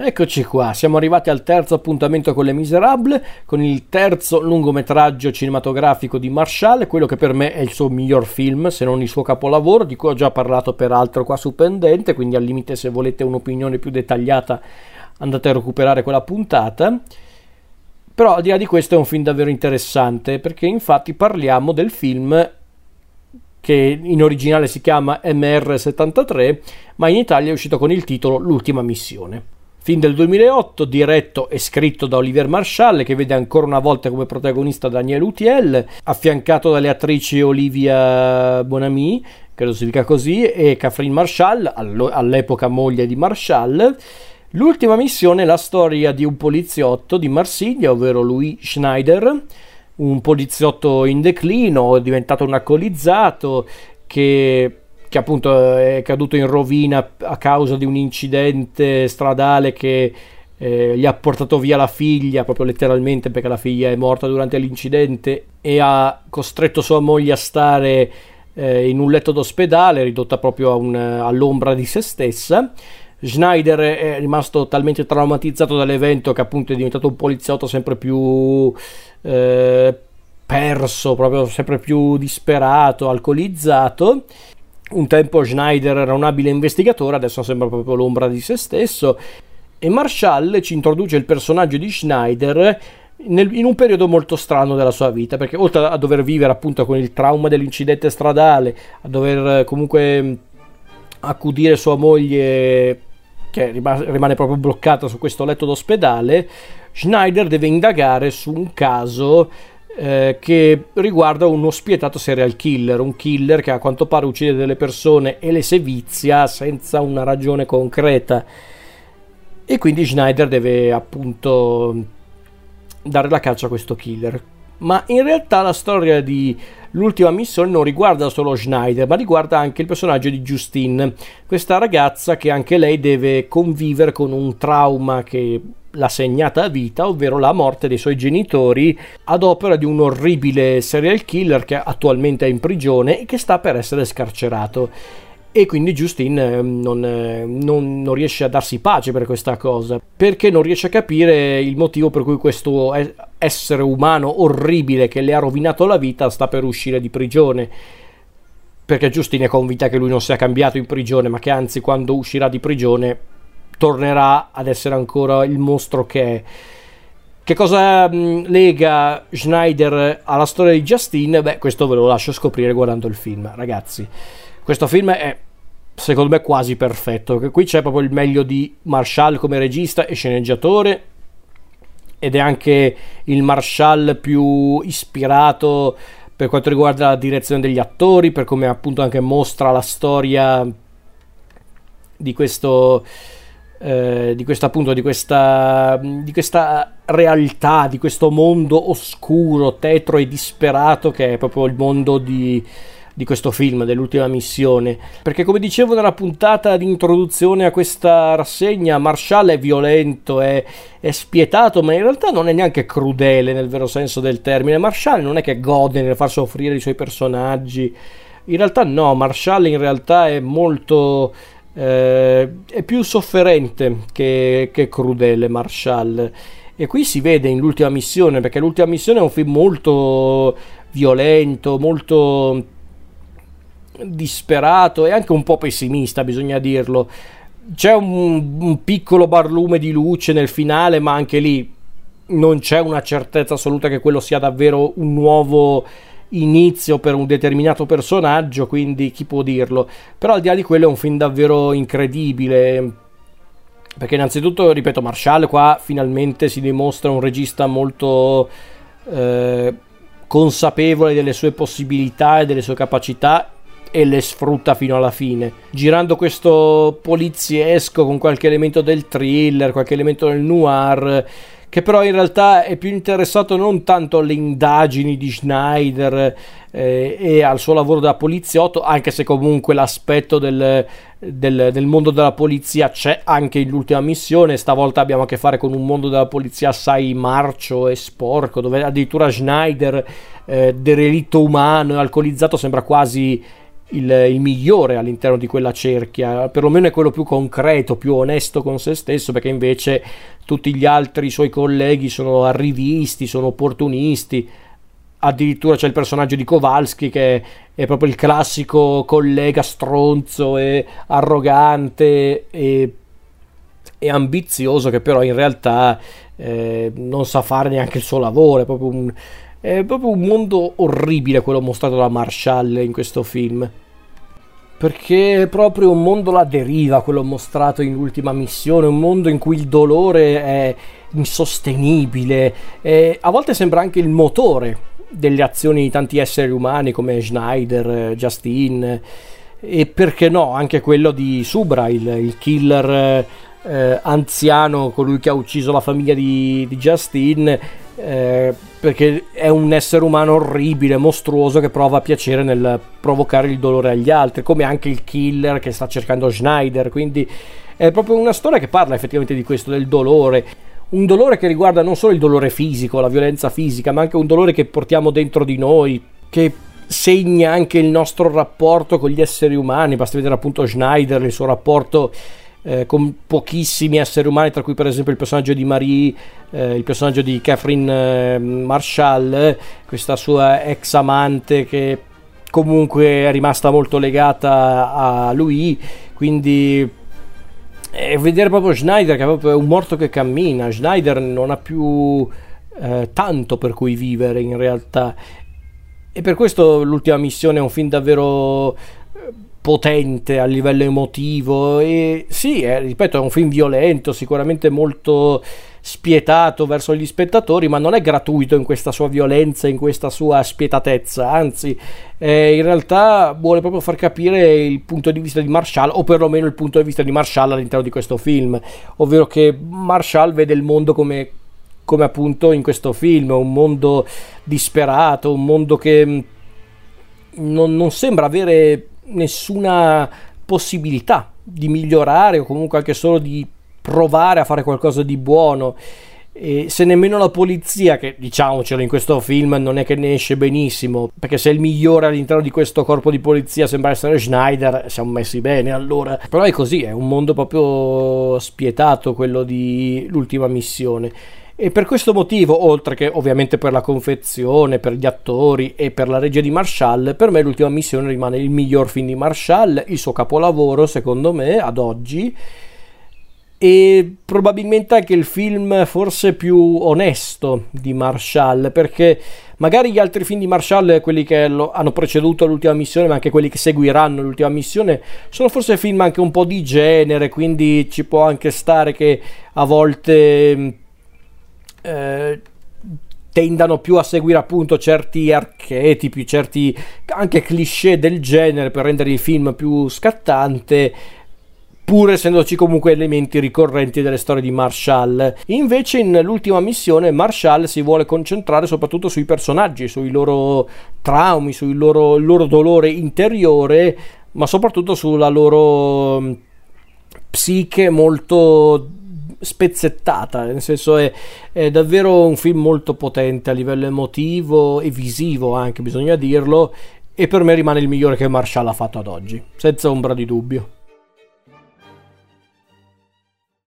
Eccoci qua, siamo arrivati al terzo appuntamento con Le Miserable, con il terzo lungometraggio cinematografico di Marshall, quello che per me è il suo miglior film, se non il suo capolavoro, di cui ho già parlato peraltro qua su Pendente, quindi al limite se volete un'opinione più dettagliata andate a recuperare quella puntata. Però al di là di questo è un film davvero interessante, perché infatti parliamo del film che in originale si chiama MR73, ma in Italia è uscito con il titolo L'ultima missione. Film del 2008, diretto e scritto da Olivier Marshall, che vede ancora una volta come protagonista Daniel Utiel, affiancato dalle attrici Olivia Bonamy, credo si dica così, e Catherine Marshall, all'epoca moglie di Marshall. L'ultima missione è la storia di un poliziotto di Marsiglia, ovvero Louis Schneider, un poliziotto in declino, diventato un alcolizzato che che appunto è caduto in rovina a causa di un incidente stradale che eh, gli ha portato via la figlia, proprio letteralmente perché la figlia è morta durante l'incidente e ha costretto sua moglie a stare eh, in un letto d'ospedale, ridotta proprio un, all'ombra di se stessa. Schneider è rimasto talmente traumatizzato dall'evento che appunto è diventato un poliziotto sempre più eh, perso, proprio sempre più disperato, alcolizzato un tempo Schneider era un abile investigatore, adesso sembra proprio l'ombra di se stesso. E Marshall ci introduce il personaggio di Schneider nel, in un periodo molto strano della sua vita, perché oltre a dover vivere appunto con il trauma dell'incidente stradale, a dover comunque accudire sua moglie che rimane proprio bloccata su questo letto d'ospedale, Schneider deve indagare su un caso eh, che riguarda uno spietato serial killer, un killer che a quanto pare uccide delle persone e le sevizia senza una ragione concreta. E quindi Schneider deve appunto dare la caccia a questo killer. Ma in realtà la storia di l'ultima missione non riguarda solo Schneider, ma riguarda anche il personaggio di Justine, questa ragazza che anche lei deve convivere con un trauma che l'ha segnata vita, ovvero la morte dei suoi genitori ad opera di un orribile serial killer che attualmente è in prigione e che sta per essere scarcerato. E quindi Justine ehm, non, eh, non, non, riesce a darsi pace per questa cosa, perché non riesce a capire il motivo per cui questo essere umano orribile che le ha rovinato la vita sta per uscire di prigione. Perché Justine è convinta che lui non sia cambiato in prigione, ma che anzi quando uscirà di prigione tornerà ad essere ancora il mostro che è. Che cosa mh, lega Schneider alla storia di Justine? Beh, questo ve lo lascio scoprire guardando il film, ragazzi. Questo film è secondo me quasi perfetto. Qui c'è proprio il meglio di Marshall come regista e sceneggiatore ed è anche il Marshall più ispirato per quanto riguarda la direzione degli attori, per come appunto anche mostra la storia di questo eh, di questo appunto di questa, di questa realtà di questo mondo oscuro tetro e disperato che è proprio il mondo di, di questo film, dell'ultima missione. Perché come dicevo nella puntata di introduzione a questa rassegna, Marshall è violento, è, è, spietato, ma in realtà non è neanche crudele nel vero senso del termine. Marshall non è che gode nel far soffrire i suoi personaggi. In realtà no, Marshall in realtà è molto eh, è più sofferente che, che crudele Marshall. E qui si vede in l'ultima missione, perché l'ultima missione è un film molto violento, molto disperato e anche un po' pessimista, bisogna dirlo. C'è un, un, piccolo barlume di luce nel finale, ma anche lì non c'è una certezza assoluta che quello sia davvero un nuovo inizio per un determinato personaggio, quindi chi può dirlo. Però al di là di quello è un film davvero incredibile. Perché innanzitutto, ripeto, Marshall qua finalmente si dimostra un regista molto eh, consapevole delle sue possibilità e delle sue capacità e le sfrutta fino alla fine. Girando questo poliziesco con qualche elemento del thriller, qualche elemento del noir che però in realtà è più interessato non tanto alle indagini di Schneider eh, e al suo lavoro da poliziotto, anche se comunque l'aspetto del, del, del, mondo della polizia c'è anche in l'ultima missione. Stavolta abbiamo a che fare con un mondo della polizia assai marcio e sporco, dove addirittura Schneider, eh, derelitto umano e alcolizzato, sembra quasi il, il, migliore all'interno di quella cerchia, perlomeno è quello più concreto, più onesto con se stesso, perché invece tutti gli altri suoi colleghi sono arrivisti, sono opportunisti. Addirittura c'è il personaggio di Kowalski che è proprio il classico collega stronzo e arrogante e, e ambizioso che però in realtà eh, non sa fare neanche il suo lavoro, è proprio un, è proprio un mondo orribile quello mostrato da Marshall in questo film. Perché è proprio un mondo alla deriva quello mostrato in ultima missione, un mondo in cui il dolore è insostenibile e a volte sembra anche il motore delle azioni di tanti esseri umani come Schneider, Justin e perché no anche quello di Subra, il, il killer eh, anziano, colui che ha ucciso la famiglia di, di Justin eh, perché è un essere umano orribile, mostruoso che prova piacere nel provocare il dolore agli altri, come anche il killer che sta cercando Schneider, quindi è proprio una storia che parla effettivamente di questo, del dolore. Un dolore che riguarda non solo il dolore fisico, la violenza fisica, ma anche un dolore che portiamo dentro di noi, che segna anche il nostro rapporto con gli esseri umani. Basta vedere appunto Schneider, il suo rapporto eh, con pochissimi esseri umani, tra cui per esempio il personaggio di Marie, eh, il personaggio di Catherine eh, Marshall, questa sua ex amante che comunque è rimasta molto legata a lui, quindi e vedere proprio Schneider che è proprio un morto che cammina, Schneider non ha più eh, tanto per cui vivere in realtà. E per questo l'ultima missione è un film davvero potente a livello emotivo e sì, è, ripeto, è un film violento, sicuramente molto spietato verso gli spettatori, ma non è gratuito in questa sua violenza, in questa sua spietatezza, anzi eh, in realtà vuole proprio far capire il punto di vista di Marshall, o perlomeno il punto di vista di Marshall all'interno di questo film, ovvero che Marshall vede il mondo come, come appunto in questo film, un mondo disperato, un mondo che mm, non, non sembra avere nessuna possibilità di migliorare o comunque anche solo di provare a fare qualcosa di buono. E se nemmeno la polizia, che diciamocelo in questo film non è che ne esce benissimo, perché se il migliore all'interno di questo corpo di polizia sembra essere Schneider, siamo messi bene allora. Però è così, è un mondo proprio spietato quello di l'ultima missione. E per questo motivo, oltre che ovviamente per la confezione, per gli attori e per la regia di Marshall, per me l'ultima missione rimane il miglior film di Marshall, il suo capolavoro secondo me ad oggi. E probabilmente anche il film forse più onesto di Marshall perché magari gli altri film di Marshall quelli che hanno preceduto l'ultima missione ma anche quelli che seguiranno l'ultima missione sono forse film anche un po' di genere quindi ci può anche stare che a volte eh, tendano più a seguire appunto certi archetipi, certi anche cliché del genere per rendere il film più scattante pur essendoci comunque elementi ricorrenti delle storie di Marshall. Invece nell'ultima missione Marshall si vuole concentrare soprattutto sui personaggi, sui loro traumi, sul loro, loro dolore interiore, ma soprattutto sulla loro psiche molto spezzettata, nel senso è, è, davvero un film molto potente a livello emotivo e visivo anche, bisogna dirlo, e per me rimane il migliore che Marshall ha fatto ad oggi, senza ombra di dubbio.